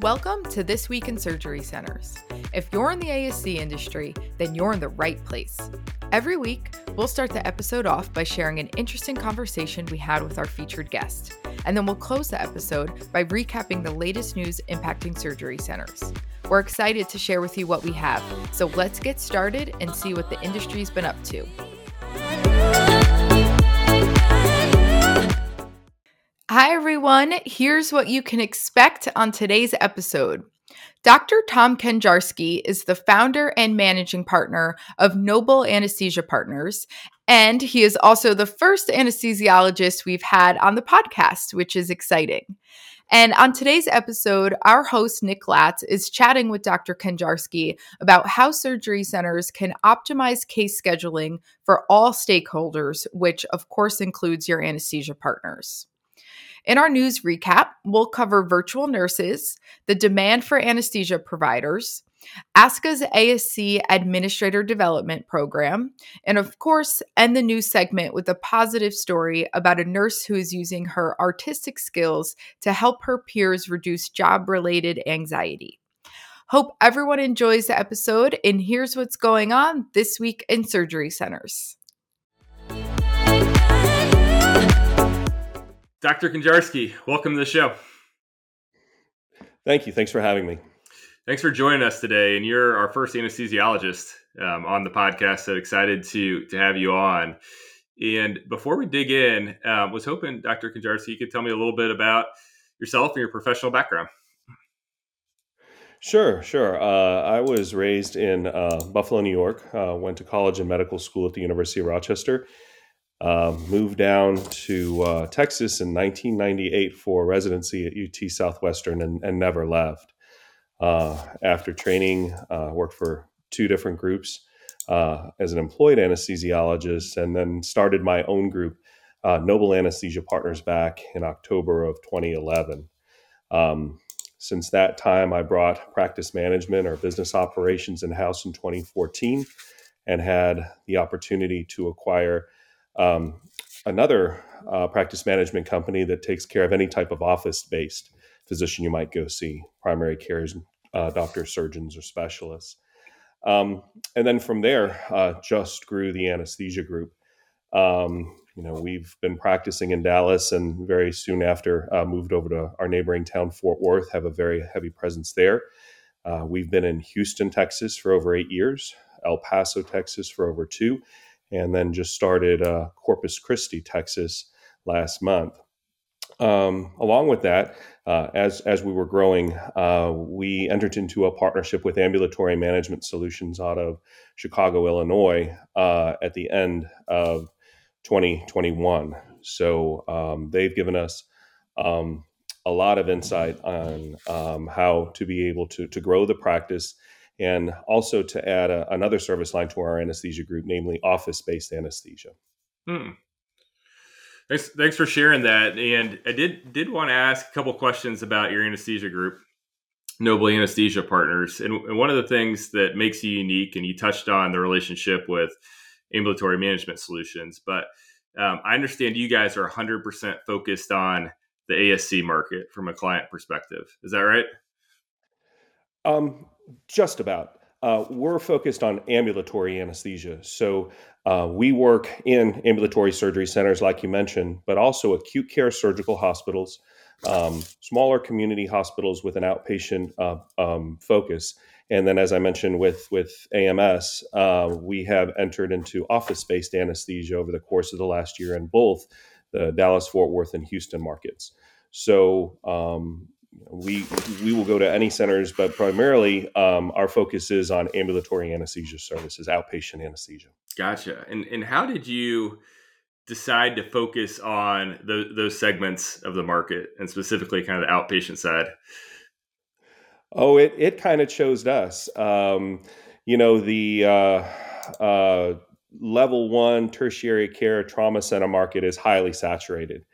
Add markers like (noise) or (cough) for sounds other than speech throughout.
Welcome to This Week in Surgery Centers. If you're in the ASC industry, then you're in the right place. Every week, we'll start the episode off by sharing an interesting conversation we had with our featured guest, and then we'll close the episode by recapping the latest news impacting surgery centers. We're excited to share with you what we have, so let's get started and see what the industry's been up to. Hi, everyone. Here's what you can expect on today's episode. Dr. Tom Kenjarski is the founder and managing partner of Noble Anesthesia Partners, and he is also the first anesthesiologist we've had on the podcast, which is exciting. And on today's episode, our host, Nick Latz, is chatting with Dr. Kenjarski about how surgery centers can optimize case scheduling for all stakeholders, which of course includes your anesthesia partners. In our news recap, we'll cover virtual nurses, the demand for anesthesia providers, ASCA's ASC Administrator Development Program, and of course, end the news segment with a positive story about a nurse who is using her artistic skills to help her peers reduce job related anxiety. Hope everyone enjoys the episode, and here's what's going on this week in surgery centers. Dr. Kenjarski, welcome to the show. Thank you. Thanks for having me. Thanks for joining us today. And you're our first anesthesiologist um, on the podcast. So excited to to have you on. And before we dig in, um, was hoping Dr. Kenjarski you could tell me a little bit about yourself and your professional background. Sure, sure. Uh, I was raised in uh, Buffalo, New York. Uh, went to college and medical school at the University of Rochester uh, moved down to uh, Texas in 1998 for residency at UT Southwestern and, and never left. Uh, after training, uh, worked for two different groups uh, as an employed anesthesiologist, and then started my own group, uh, Noble Anesthesia Partners, back in October of 2011. Um, since that time, I brought practice management or business operations in house in 2014 and had the opportunity to acquire um, another uh, practice management company that takes care of any type of office based physician you might go see, primary care uh, doctors, surgeons, or specialists. Um, and then from there, uh, just grew the anesthesia group. Um, you know, we've been practicing in Dallas and very soon after uh, moved over to our neighboring town, Fort Worth, have a very heavy presence there. Uh, we've been in Houston, Texas for over eight years, El Paso, Texas for over two, and then just started uh, Corpus Christi, Texas last month. Um, along with that, uh, as as we were growing, uh, we entered into a partnership with Ambulatory Management Solutions out of Chicago, Illinois, uh, at the end of 2021. So um, they've given us um, a lot of insight on um, how to be able to to grow the practice and also to add a, another service line to our anesthesia group, namely office-based anesthesia. Hmm. Thanks, thanks for sharing that. And I did did want to ask a couple questions about your anesthesia group, Noble Anesthesia Partners. And, and one of the things that makes you unique, and you touched on the relationship with ambulatory management solutions, but um, I understand you guys are 100% focused on the ASC market from a client perspective. Is that right? Um, just about. Uh, we're focused on ambulatory anesthesia. So uh, we work in ambulatory surgery centers, like you mentioned, but also acute care surgical hospitals, um, smaller community hospitals with an outpatient uh, um, focus. And then, as I mentioned with with AMS, uh, we have entered into office-based anesthesia over the course of the last year in both the Dallas, Fort Worth, and Houston markets. So um, we we will go to any centers, but primarily um, our focus is on ambulatory anesthesia services, outpatient anesthesia. Gotcha. And and how did you decide to focus on those, those segments of the market, and specifically kind of the outpatient side? Oh, it it kind of chose us. Um, you know the uh, uh, level one tertiary care trauma center market is highly saturated.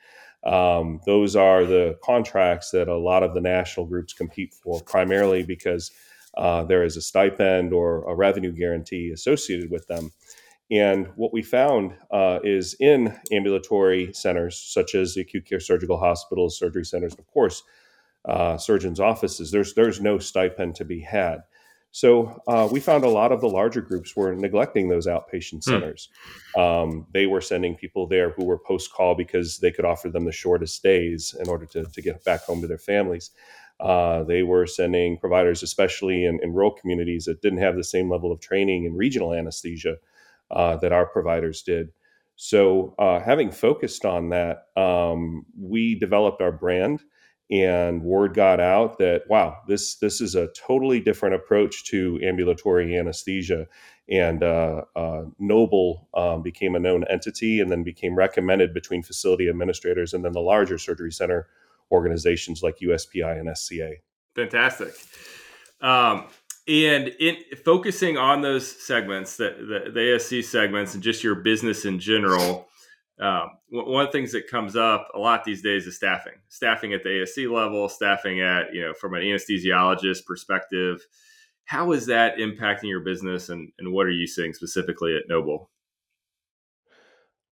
Um, those are the contracts that a lot of the national groups compete for, primarily because uh, there is a stipend or a revenue guarantee associated with them. And what we found uh, is in ambulatory centers, such as the acute care surgical hospitals, surgery centers, of course, uh, surgeons' offices. There's there's no stipend to be had. So uh, we found a lot of the larger groups were neglecting those outpatient Hmm. centers. Um, they were sending people there who were post call because they could offer them the shortest stays in order to, to get back home to their families. Uh, they were sending providers, especially in, in rural communities that didn't have the same level of training in regional anesthesia uh, that our providers did. So, uh, having focused on that, um, we developed our brand and word got out that wow this this is a totally different approach to ambulatory anesthesia and uh, uh, noble um, became a known entity and then became recommended between facility administrators and then the larger surgery center organizations like uspi and sca Fantastic. Um, and in focusing on those segments, that the, the ASC segments, and just your business in general, um, one of the things that comes up a lot these days is staffing. Staffing at the ASC level, staffing at you know from an anesthesiologist perspective. How is that impacting your business, and, and what are you seeing specifically at Noble?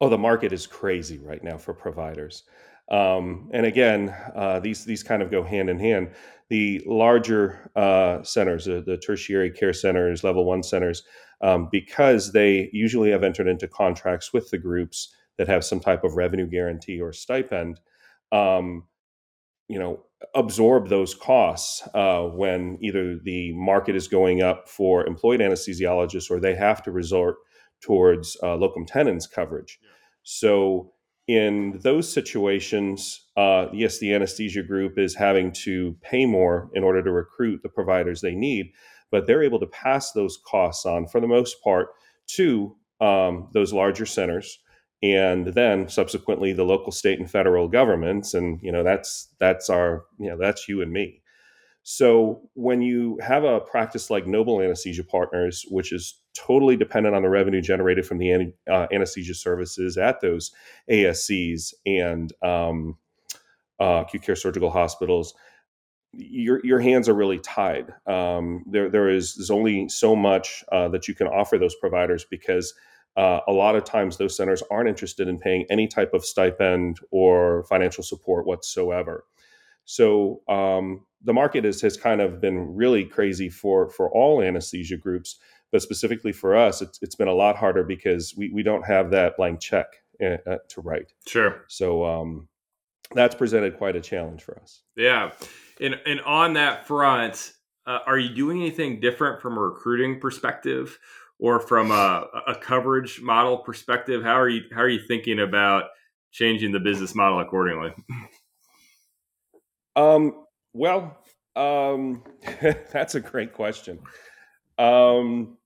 Oh, the market is crazy right now for providers. Um, and again, uh, these these kind of go hand in hand. The larger uh, centers, the tertiary care centers, level one centers, um, because they usually have entered into contracts with the groups that have some type of revenue guarantee or stipend. Um, you know, absorb those costs uh, when either the market is going up for employed anesthesiologists or they have to resort towards uh, locum tenens coverage. Yeah. So, in those situations, uh, yes, the anesthesia group is having to pay more in order to recruit the providers they need, but they're able to pass those costs on for the most part to um, those larger centers and then subsequently the local state and federal governments and you know that's that's our you know that's you and me so when you have a practice like Noble Anesthesia Partners, which is totally dependent on the revenue generated from the uh, anesthesia services at those ASCs and um, uh, acute care surgical hospitals, your your hands are really tied. Um, there there is there's only so much uh, that you can offer those providers because uh, a lot of times those centers aren't interested in paying any type of stipend or financial support whatsoever. So um, the market is, has kind of been really crazy for for all anesthesia groups, but specifically for us, it's, it's been a lot harder because we, we don't have that blank check uh, uh, to write. Sure. So um, that's presented quite a challenge for us. Yeah, and and on that front, uh, are you doing anything different from a recruiting perspective, or from a, a coverage model perspective? How are you how are you thinking about changing the business model accordingly? Um, well, um, (laughs) that's a great question. Um,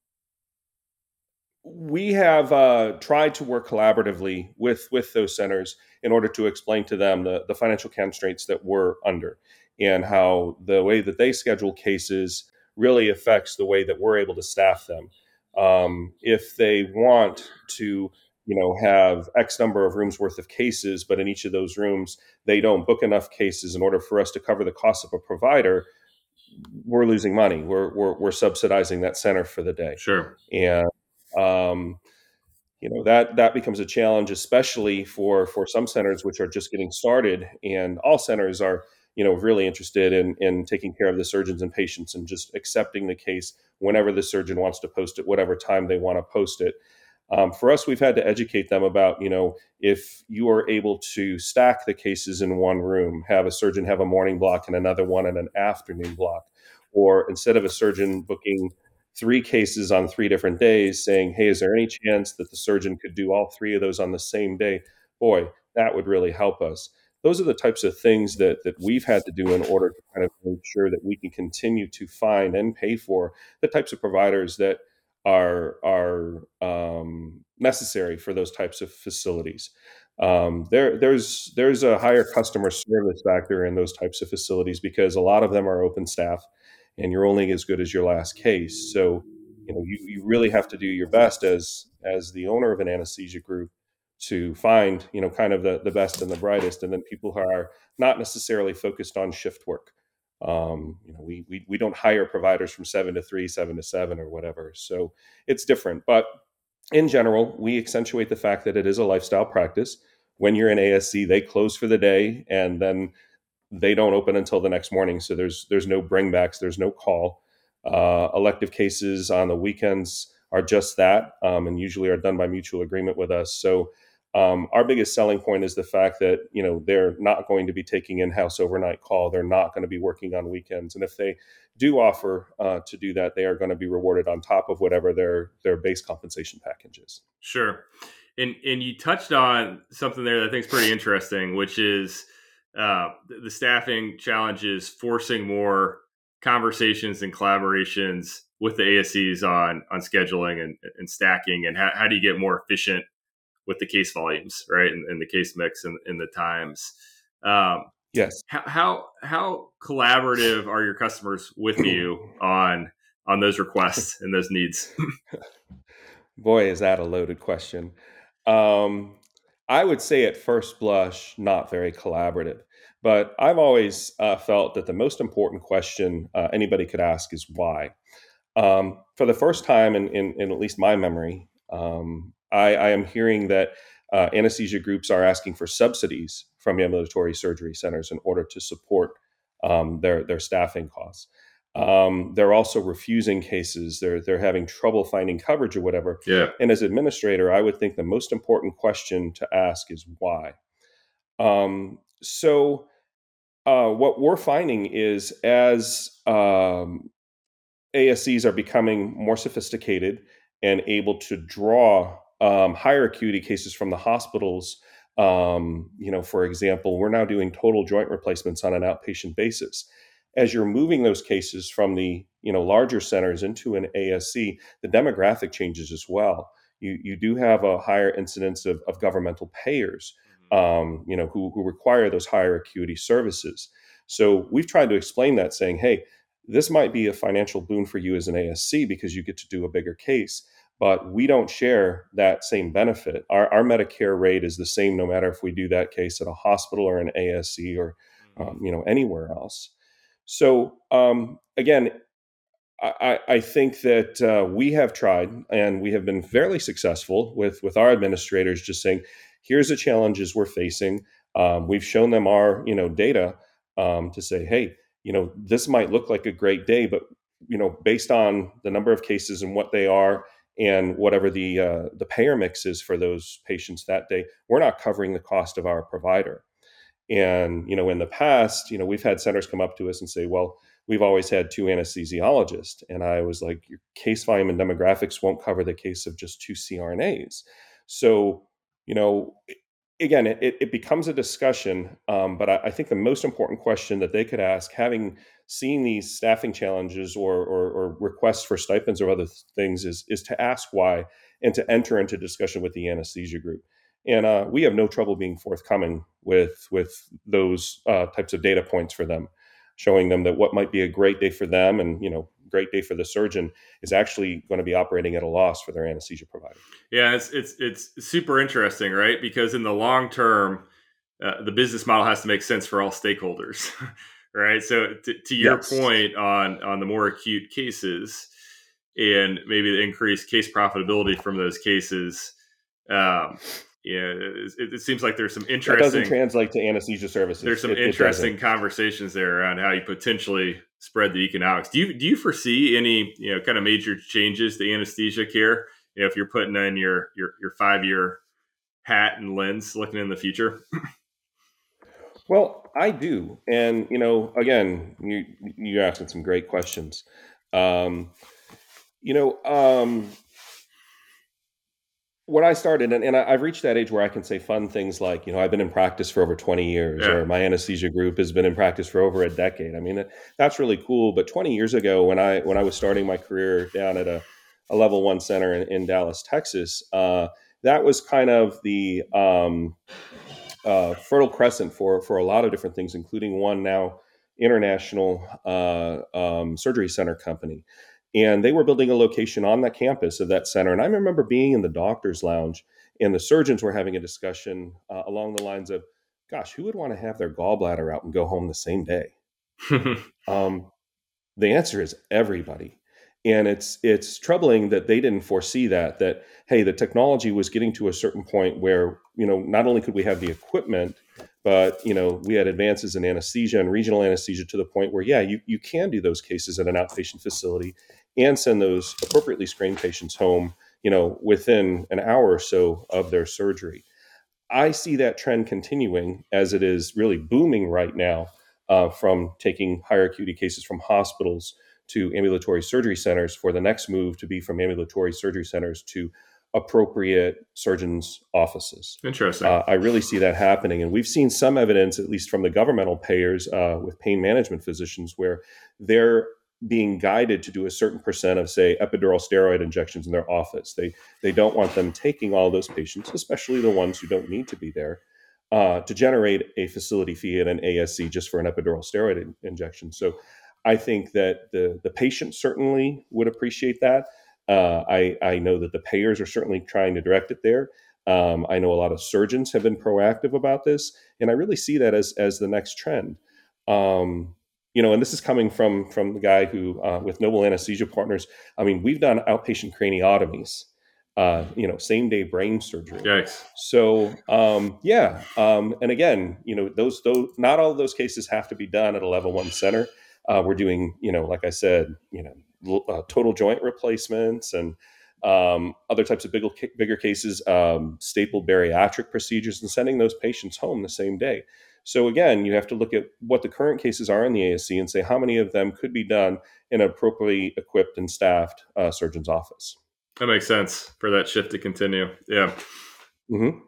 we have uh, tried to work collaboratively with with those centers in order to explain to them the, the financial constraints that we're under and how the way that they schedule cases really affects the way that we're able to staff them. Um, if they want to, you know, have X number of rooms worth of cases, but in each of those rooms they don't book enough cases in order for us to cover the cost of a provider, we're losing money. We're we're, we're subsidizing that center for the day Sure. and um, you know that that becomes a challenge, especially for for some centers which are just getting started. And all centers are you know really interested in in taking care of the surgeons and patients and just accepting the case whenever the surgeon wants to post it, whatever time they want to post it. Um, for us, we've had to educate them about, you know, if you are able to stack the cases in one room, have a surgeon have a morning block and another one and an afternoon block, or instead of a surgeon booking three cases on three different days, saying, hey, is there any chance that the surgeon could do all three of those on the same day? Boy, that would really help us. Those are the types of things that that we've had to do in order to kind of make sure that we can continue to find and pay for the types of providers that are are um, necessary for those types of facilities. Um, there, there's there's a higher customer service factor in those types of facilities because a lot of them are open staff, and you're only as good as your last case. So, you know, you, you really have to do your best as as the owner of an anesthesia group to find you know kind of the, the best and the brightest, and then people who are not necessarily focused on shift work. Um, you know, we, we we don't hire providers from seven to three, seven to seven, or whatever. So it's different, but in general, we accentuate the fact that it is a lifestyle practice. When you're in ASC, they close for the day, and then they don't open until the next morning. So there's there's no bringbacks, there's no call. Uh, elective cases on the weekends are just that, um, and usually are done by mutual agreement with us. So um, our biggest selling point is the fact that you know they're not going to be taking in-house overnight call. They're not going to be working on weekends, and if they do offer uh, to do that, they are going to be rewarded on top of whatever their their base compensation package is. Sure, and and you touched on something there that I think is pretty interesting, which is uh, the staffing challenges forcing more conversations and collaborations with the ASCs on on scheduling and, and stacking, and how, how do you get more efficient with the case volumes, right, and, and the case mix and, and the times. Um, yes. How, how how collaborative are your customers with (clears throat) you on on those requests (laughs) and those needs? (laughs) Boy, is that a loaded question. Um, I would say at first blush, not very collaborative. But I've always uh, felt that the most important question uh, anybody could ask is why. Um, for the first time in, in, in, at least my memory, um, I, I, am hearing that uh, anesthesia groups are asking for subsidies from ambulatory surgery centers in order to support um, their, their staffing costs. Um, they're also refusing cases. They're they're having trouble finding coverage or whatever. Yeah. And as administrator, I would think the most important question to ask is why. Um, so uh, what we're finding is as um, ASCs are becoming more sophisticated and able to draw um, higher acuity cases from the hospitals. Um, you know, for example, we're now doing total joint replacements on an outpatient basis as you're moving those cases from the you know larger centers into an ASC, the demographic changes as well. You you do have a higher incidence of, of governmental payers, mm-hmm. um, you know, who who require those higher acuity services. So we've tried to explain that, saying, hey, this might be a financial boon for you as an ASC because you get to do a bigger case. But we don't share that same benefit. Our, our Medicare rate is the same no matter if we do that case at a hospital or an ASC or mm-hmm. um, you know anywhere else. So um, again, I, I, think that uh, we have tried and we have been fairly successful with with our administrators just saying, here's the challenges we're facing. Um, we've shown them our you know data um, to say, hey, you know this might look like a great day, but you know based on the number of cases and what they are and whatever the uh, the payer mix is for those patients that day, we're not covering the cost of our provider. And, you know, in the past, you know, we've had centers come up to us and say, well, we've always had two anesthesiologists. And I was like, your case volume and demographics won't cover the case of just two CRNAs. So, you know, again, it, it becomes a discussion. Um, but I, I, think the most important question that they could ask, having seen these staffing challenges or, or, or requests for stipends or other things, is, is to ask why and to enter into discussion with the anesthesia group and uh, we have no trouble being forthcoming with with those uh, types of data points for them, showing them that what might be a great day for them and you know great day for the surgeon is actually going to be operating at a loss for their anesthesia provider. Yeah, it's it's it's super interesting, right? Because in the long term, uh, the business model has to make sense for all stakeholders, (laughs) right? So to, to your yes. point on on the more acute cases and maybe the increased case profitability from those cases. Um, yeah, it, it, seems like there's some interesting. That doesn't translate to anesthesia services. There's some it, interesting conversations there around how you potentially spread the economics. Do you do you foresee any you know kind of major changes to anesthesia care? You know, if you're putting in your your your five year hat and lens, looking in the future. well, I do, and you know, again, you you're asking some great questions. Um, you know, um, when I started, and, and I, have reached that age where I can say fun things like, you know, I've been in practice for over 20 years, yeah. or my anesthesia group has been in practice for over a decade. I mean, that's really cool. But 20 years ago, when I when I was starting my career down at a, a level one center in, in Dallas, Texas, uh, that was kind of the um, uh, fertile crescent for for a lot of different things, including one now international uh, um, surgery center company and they were building a location on the campus of that center. And I remember being in the doctor's lounge, and the surgeons were having a discussion uh, along the lines of, "Gosh, who would want to have their gallbladder out and go home the same day?" (laughs) um, the answer is everybody, and it's it's troubling that they didn't foresee that. That hey, the technology was getting to a certain point where you know not only could we have the equipment, but you know we had advances in anesthesia and regional anesthesia to the point where yeah you, you can do those cases at an outpatient facility and send those appropriately screened patients home you know within an hour or so of their surgery. I see that trend continuing as it is really booming right now uh, from taking higher acuity cases from hospitals to ambulatory surgery centers for the next move to be from ambulatory surgery centers to appropriate surgeons' offices. Interesting. Uh, I really see that happening. And we've seen some evidence, at least from the governmental payers uh, with pain management physicians, where they're being guided to do a certain percent of, say, epidural steroid injections in their office. They, they don't want them taking all those patients, especially the ones who don't need to be there. Uh, to generate a facility fee at an ASC just for an epidural steroid in- injection. So I think that the the patient certainly would appreciate that. Uh, I, I know that the payers are certainly trying to direct it there. Um, I know a lot of surgeons have been proactive about this, and I really see that as as the next trend. Um, you know, and this is coming from from the guy who uh, with Noble Anesthesia Partners. I mean, we've done outpatient craniotomies. Uh, you know, same day brain surgery. Yikes. So, um, yeah, um, and again, you know, those those not all of those cases have to be done at a level one center. Uh, we're doing, you know, like I said, you know, uh, total joint replacements and um, other types of bigger, bigger cases, um, staple bariatric procedures, and sending those patients home the same day. So again, you have to look at what the current cases are in the ASC and say how many of them could be done in an appropriately equipped and staffed uh, surgeon's office. That makes sense for that shift to continue. Yeah. Mm-hmm.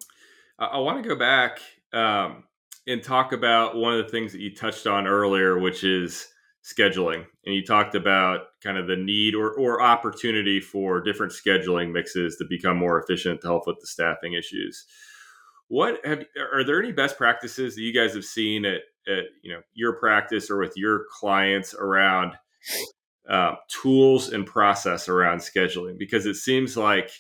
I, I want to go back um, and talk about one of the things that you touched on earlier, which is scheduling and you talked about kind of the need or, or opportunity for different scheduling mixes to become more efficient to help with the staffing issues. What have are there any best practices that you guys have seen at, at you know your practice or with your clients around uh, tools and process around scheduling? Because it seems like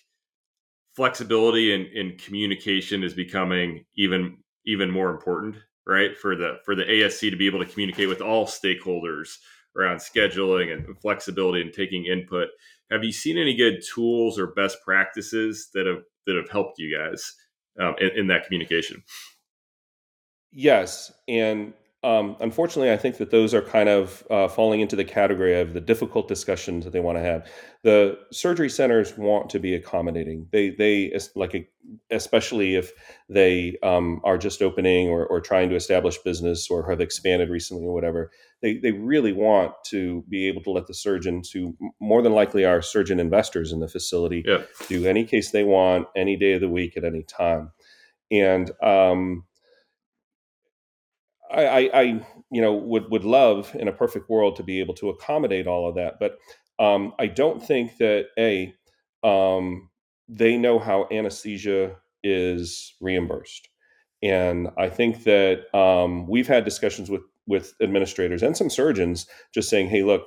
flexibility and, and communication is becoming even even more important right for the for the asc to be able to communicate with all stakeholders around scheduling and flexibility and taking input. Have you seen any good tools or best practices that have that have helped you guys um, in, in that communication? Yes and um, unfortunately, I think that those are kind of uh, falling into the category of the difficult discussions that they want to have. The surgery centers want to be accommodating. They they like especially if they um, are just opening or, or trying to establish business or have expanded recently or whatever. They they really want to be able to let the surgeons who more than likely are surgeon investors in the facility yeah. do any case they want any day of the week at any time. And um, I, I, you know, would would love in a perfect world to be able to accommodate all of that, but um, I don't think that a um, they know how anesthesia is reimbursed, and I think that um, we've had discussions with with administrators and some surgeons just saying, "Hey, look,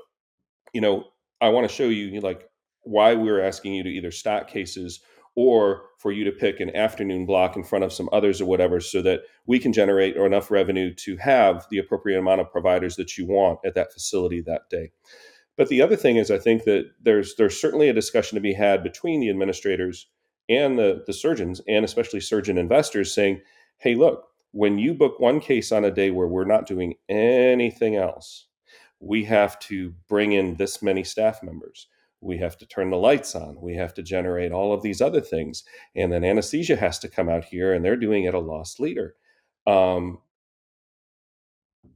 you know, I want to show you like why we're asking you to either stack cases or for you to pick an afternoon block in front of some others or whatever so that we can generate enough revenue to have the appropriate amount of providers that you want at that facility that day. But the other thing is i think that there's there's certainly a discussion to be had between the administrators and the, the surgeons and especially surgeon investors saying hey look when you book one case on a day where we're not doing anything else we have to bring in this many staff members we have to turn the lights on we have to generate all of these other things and then anesthesia has to come out here and they're doing it a lost leader um,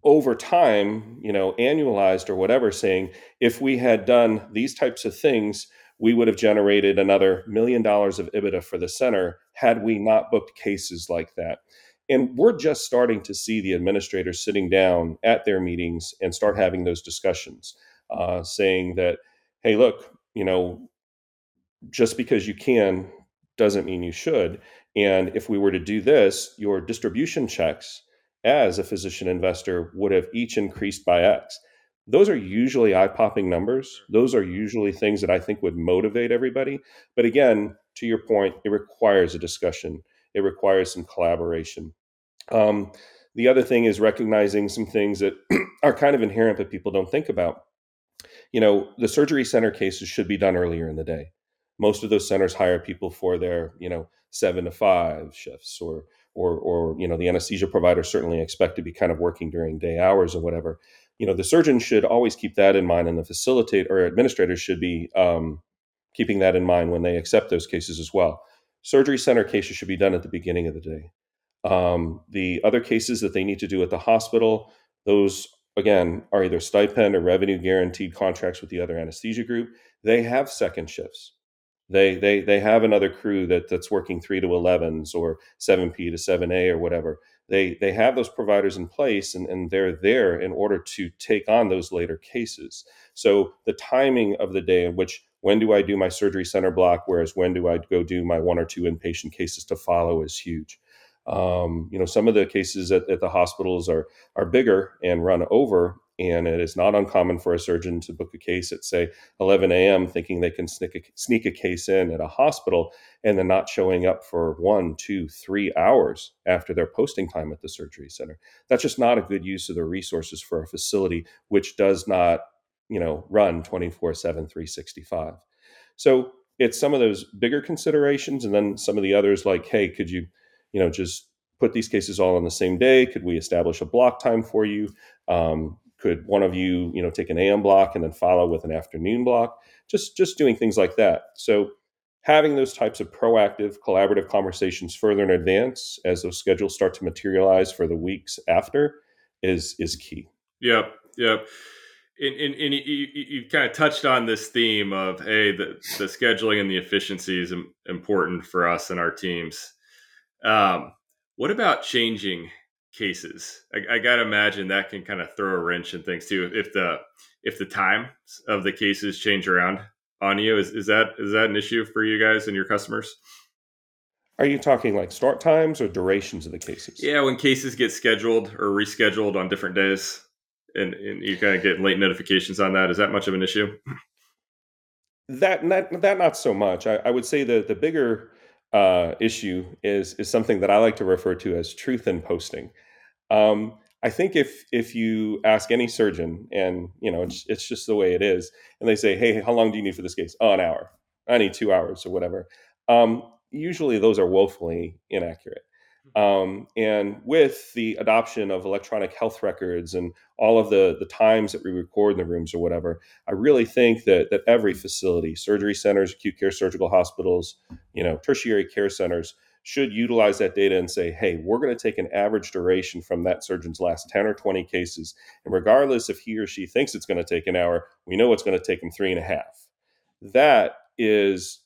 over time you know annualized or whatever saying if we had done these types of things we would have generated another million dollars of EBITDA for the center had we not booked cases like that. And we're just starting to see the administrators sitting down at their meetings and start having those discussions, uh, saying that, hey, look, you know, just because you can doesn't mean you should. And if we were to do this, your distribution checks as a physician investor would have each increased by X. Those are usually eye popping numbers. Those are usually things that I think would motivate everybody. But again, to your point, it requires a discussion, it requires some collaboration. Um, the other thing is recognizing some things that (clears throat) are kind of inherent but people don't think about you know, the surgery center cases should be done earlier in the day. Most of those centers hire people for their, you know, seven to five shifts or or or you know the anesthesia provider certainly expect to be kind of working during day hours or whatever. You know the surgeon should always keep that in mind and the facilitator or administrators should be um, keeping that in mind when they accept those cases as well. Surgery center cases should be done at the beginning of the day. Um, the other cases that they need to do at the hospital those again are either stipend or revenue guaranteed contracts with the other anesthesia group. They have second shifts. They they they have another crew that that's working 3 to 11s or 7p to 7a or whatever. They they have those providers in place and, and they're there in order to take on those later cases. So the timing of the day in which when do i do my surgery center block whereas when do i go do my one or two inpatient cases to follow is huge um, you know some of the cases at, at the hospitals are are bigger and run over and it is not uncommon for a surgeon to book a case at, say, 11 a.m., thinking they can sneak a, sneak a case in at a hospital and then not showing up for one, two, three hours after their posting time at the surgery center. That's just not a good use of the resources for a facility which does not, you know, run 24 7, 365. So it's some of those bigger considerations and then some of the others like, hey, could you, you know, just put these cases all on the same day? Could we establish a block time for you? Um, could one of you you know take an am block and then follow with an afternoon block? Just just doing things like that. So having those types of proactive collaborative conversations further in advance as those schedules start to materialize for the weeks after is is key. Yep yep. And, and, and you, you, you, kind of touched on this theme of hey the, the scheduling and the efficiency is important for us and our teams um, what about changing cases. I, I got to imagine that can kind of throw a wrench in things too. If the if the time of the cases change around on you, is, is that is that an issue for you guys and your customers? Are you talking like start times or durations of the cases? Yeah, when cases get scheduled or rescheduled on different days, and, and you kind of get late notifications on that. Is that much of an issue? That that, that not so much. I, I would say the the bigger uh, issue is is something that I like to refer to as truth in posting. Um, I think if if you ask any surgeon, and you know it's it's just the way it is, and they say, "Hey, how long do you need for this case?" Oh, an hour. I need two hours or whatever. Um, usually, those are woefully inaccurate. Um, and with the adoption of electronic health records and all of the the times that we record in the rooms or whatever, I really think that that every facility, surgery centers, acute care surgical hospitals, you know, tertiary care centers, should utilize that data and say, hey, we're going to take an average duration from that surgeon's last 10 or 20 cases. And regardless if he or she thinks it's going to take an hour, we know it's going to take them three and a half. That is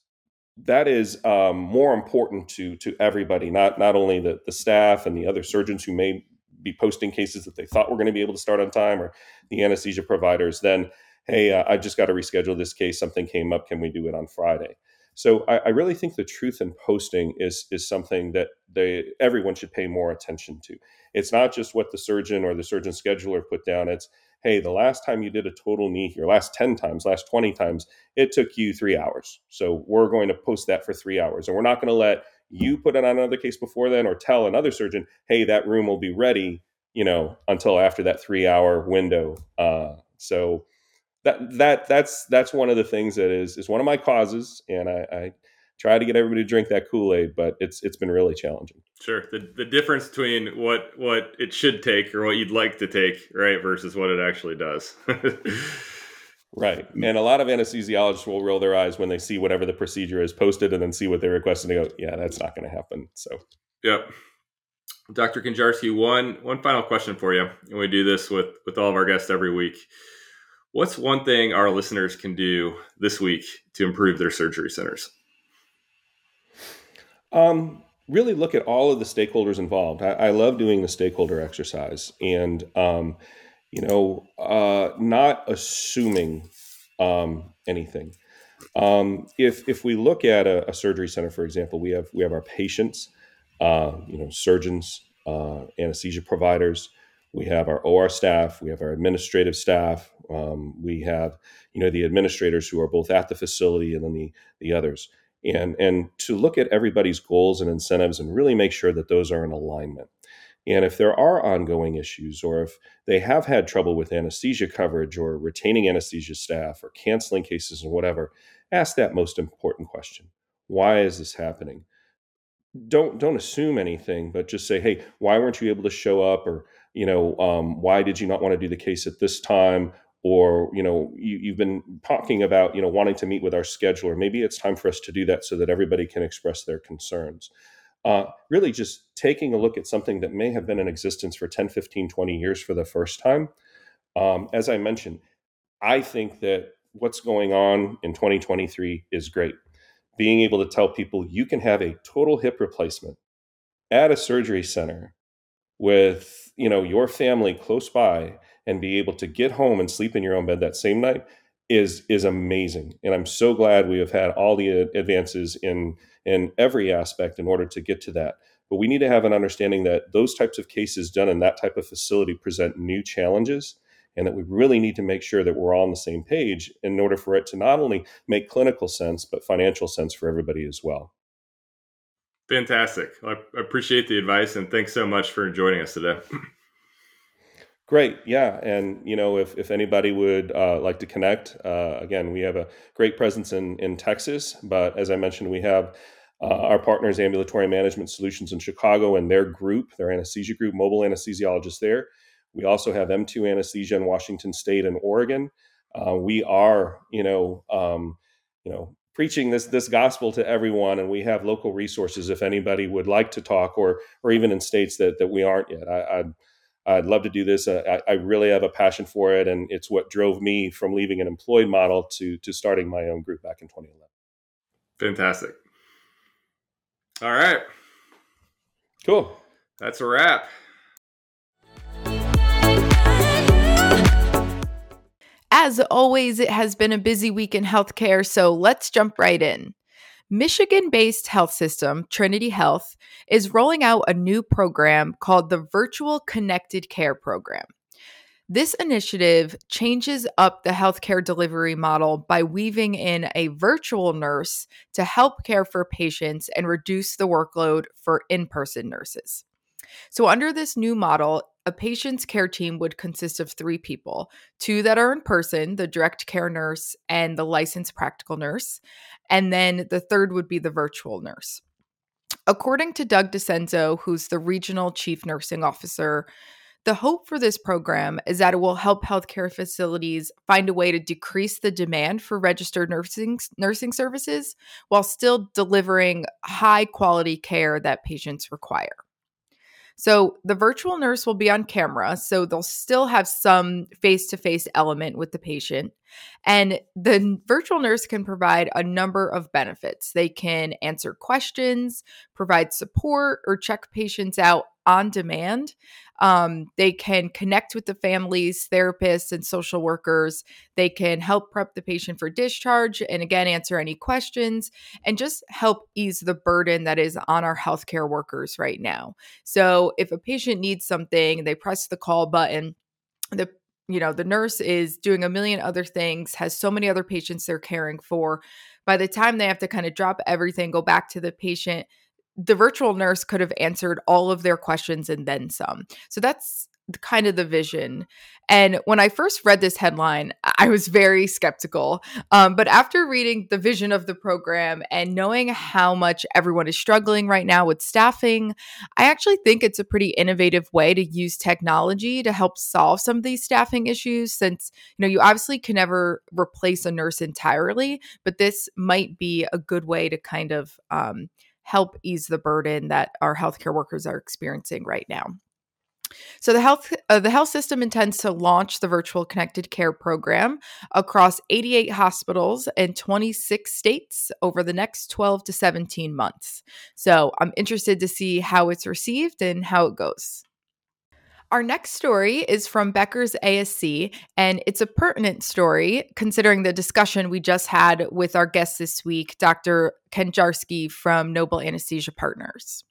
that is um, more important to to everybody, not not only the the staff and the other surgeons who may be posting cases that they thought were going to be able to start on time, or the anesthesia providers. Then, hey, uh, I just got to reschedule this case. Something came up. Can we do it on Friday? So I, I, really think the truth in posting is is something that they everyone should pay more attention to. It's not just what the surgeon or the surgeon scheduler put down. It's hey, the last time you did a total knee, your last 10 times, last 20 times, it took you three hours. So we're going to post that for three hours. And we're not going to let you put it on another case before then or tell another surgeon, hey, that room will be ready, you know, until after that three hour window. Uh, so that that that's that's one of the things that is is one of my causes. And I, I try to get everybody to drink that Kool Aid, but it's it's been really challenging. Sure, the the difference between what what it should take or what you'd like to take, right, versus what it actually does. (laughs) right, and a lot of anesthesiologists will roll their eyes when they see whatever the procedure is posted, and then see what they request, and they go, "Yeah, that's not going to happen." So, yep. Dr. Kenjarski, one one final question for you, and we do this with with all of our guests every week. What's one thing our listeners can do this week to improve their surgery centers? Um, really look at all of the stakeholders involved. I, I love doing the stakeholder exercise, and um, you know, uh, not assuming um, anything. Um, if if we look at a, a, surgery center, for example, we have we have our patients, uh, you know, surgeons, uh, anesthesia providers. We have our OR staff. We have our administrative staff. Um, we have, you know, the administrators who are both at the facility and then the the others and and to look at everybody's goals and incentives and really make sure that those are in alignment. And if there are ongoing issues or if they have had trouble with anesthesia coverage or retaining anesthesia staff or canceling cases and whatever ask that most important question. Why is this happening? Don't don't assume anything, but just say, hey, why weren't you able to show up, or you know, um, why did you not want to do the case at this time? Or you know, you, you've been talking about you know wanting to meet with our scheduler. Maybe it's time for us to do that so that everybody can express their concerns. Uh, really, just taking a look at something that may have been in existence for 10, 15, 20 years for the first time. Um, as I mentioned, I think that what's going on in 2023 is great being able to tell people you can have a total hip replacement at a surgery center with you know your family close by and be able to get home and sleep in your own bed that same night is is amazing. And i'm so glad we have had all the advances in in every aspect in order to get to that. But we need to have an understanding that those types of cases done in that type of facility present new challenges and that we really need to make sure that we're all on the same page in order for it to not only make clinical sense but financial sense for everybody as well. Fantastic. I appreciate the advice and thanks so much for joining us today (clears throat) great yeah and you know if, if anybody would uh, like to connect uh, again we have a great presence in, in texas but as i mentioned we have uh, our partners ambulatory management solutions in chicago and their group their anesthesia group mobile anesthesiologists there we also have M2 anesthesia in Washington State and Oregon. Uh, we are, you know, um, you know, preaching this this gospel to everyone, and we have local resources if anybody would like to talk, or or even in states that that we aren't yet. I, I'd I'd love to do this. Uh, I, I, really have a passion for it, and it's what drove me from leaving an employed model to to starting my own group back in 2011. Fantastic. All right. Cool. That's a wrap. As always, it has been a busy week in healthcare, so let's jump right in. Michigan based health system, Trinity Health, is rolling out a new program called the Virtual Connected Care Program. This initiative changes up the healthcare delivery model by weaving in a virtual nurse to help care for patients and reduce the workload for in person nurses. So, under this new model, a patient's care team would consist of three people two that are in person, the direct care nurse and the licensed practical nurse. And then the third would be the virtual nurse. According to Doug DeCenzo, who's the regional chief nursing officer, the hope for this program is that it will help healthcare facilities find a way to decrease the demand for registered nursing nursing services while still delivering high quality care that patients require. So the virtual nurse will be on camera, so they'll still have some face to face element with the patient. And the virtual nurse can provide a number of benefits. They can answer questions, provide support, or check patients out on demand. Um, they can connect with the families, therapists, and social workers. They can help prep the patient for discharge and again answer any questions and just help ease the burden that is on our healthcare workers right now. So if a patient needs something, they press the call button. The you know, the nurse is doing a million other things, has so many other patients they're caring for. By the time they have to kind of drop everything, go back to the patient, the virtual nurse could have answered all of their questions and then some. So that's kind of the vision. And when I first read this headline, I was very skeptical. Um, but after reading the vision of the program and knowing how much everyone is struggling right now with staffing, I actually think it's a pretty innovative way to use technology to help solve some of these staffing issues. Since, you know, you obviously can never replace a nurse entirely, but this might be a good way to kind of um, help ease the burden that our healthcare workers are experiencing right now. So the health uh, the health system intends to launch the virtual connected care program across 88 hospitals in 26 states over the next 12 to 17 months. So I'm interested to see how it's received and how it goes. Our next story is from Becker's ASC, and it's a pertinent story considering the discussion we just had with our guest this week, Dr. Kenjarski from Noble Anesthesia Partners.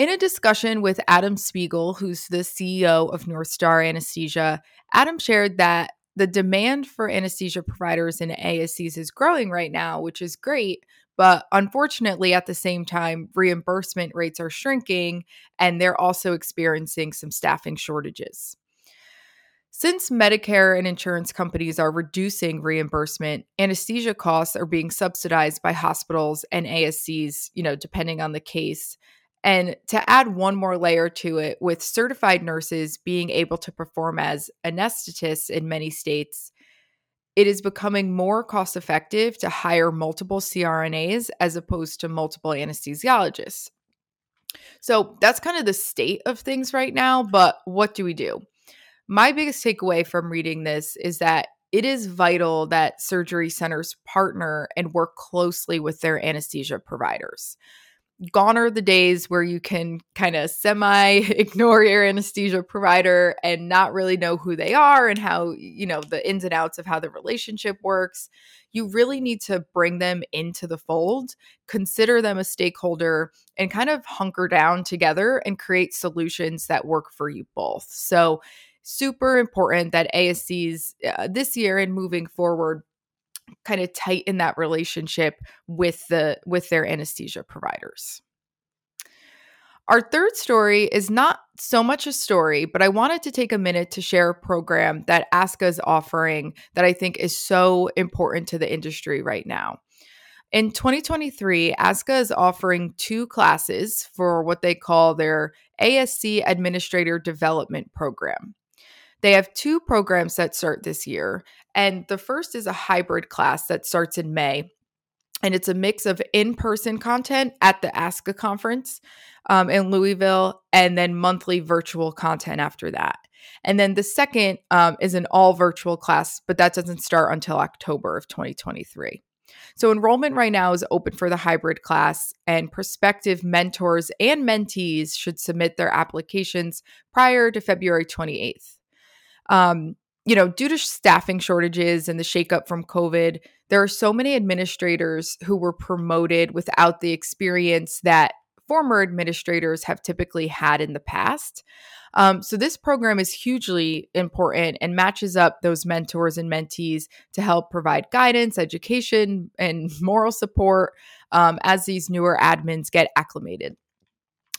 In a discussion with Adam Spiegel, who's the CEO of NorthStar Anesthesia, Adam shared that the demand for anesthesia providers in ASCs is growing right now, which is great, but unfortunately, at the same time, reimbursement rates are shrinking and they're also experiencing some staffing shortages. Since Medicare and insurance companies are reducing reimbursement, anesthesia costs are being subsidized by hospitals and ASCs, you know, depending on the case. And to add one more layer to it, with certified nurses being able to perform as anesthetists in many states, it is becoming more cost effective to hire multiple CRNAs as opposed to multiple anesthesiologists. So that's kind of the state of things right now. But what do we do? My biggest takeaway from reading this is that it is vital that surgery centers partner and work closely with their anesthesia providers gone are the days where you can kind of semi (laughs) ignore your anesthesia provider and not really know who they are and how, you know, the ins and outs of how the relationship works. You really need to bring them into the fold, consider them a stakeholder, and kind of hunker down together and create solutions that work for you both. So, super important that ASCs uh, this year and moving forward kind of tighten that relationship with the with their anesthesia providers. Our third story is not so much a story, but I wanted to take a minute to share a program that ASCA is offering that I think is so important to the industry right now. In 2023, ASCA is offering two classes for what they call their ASC Administrator Development Program. They have two programs that start this year, and the first is a hybrid class that starts in May. And it's a mix of in person content at the ASCA conference um, in Louisville and then monthly virtual content after that. And then the second um, is an all virtual class, but that doesn't start until October of 2023. So enrollment right now is open for the hybrid class, and prospective mentors and mentees should submit their applications prior to February 28th. Um, you know, due to staffing shortages and the shakeup from COVID, there are so many administrators who were promoted without the experience that former administrators have typically had in the past. Um, so, this program is hugely important and matches up those mentors and mentees to help provide guidance, education, and (laughs) moral support um, as these newer admins get acclimated.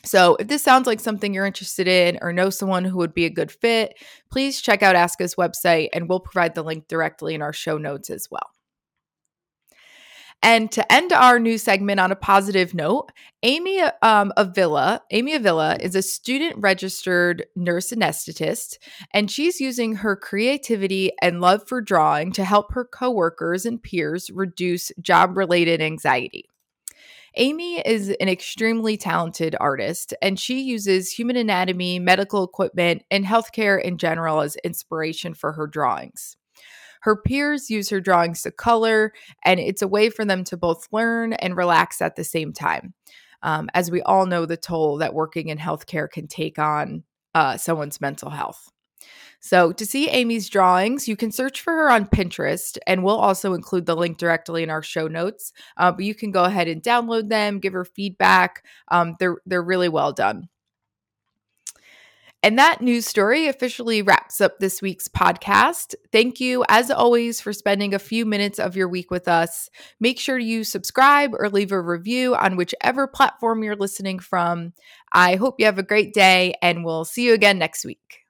So, if this sounds like something you're interested in or know someone who would be a good fit, please check out ASCA's website and we'll provide the link directly in our show notes as well. And to end our new segment on a positive note, Amy um, Avila, Amy Avila is a student registered nurse anesthetist, and she's using her creativity and love for drawing to help her coworkers and peers reduce job related anxiety. Amy is an extremely talented artist, and she uses human anatomy, medical equipment, and healthcare in general as inspiration for her drawings. Her peers use her drawings to color, and it's a way for them to both learn and relax at the same time. Um, as we all know, the toll that working in healthcare can take on uh, someone's mental health. So, to see Amy's drawings, you can search for her on Pinterest, and we'll also include the link directly in our show notes. Uh, but you can go ahead and download them, give her feedback. Um, they're they're really well done. And that news story officially wraps up this week's podcast. Thank you, as always, for spending a few minutes of your week with us. Make sure you subscribe or leave a review on whichever platform you're listening from. I hope you have a great day, and we'll see you again next week.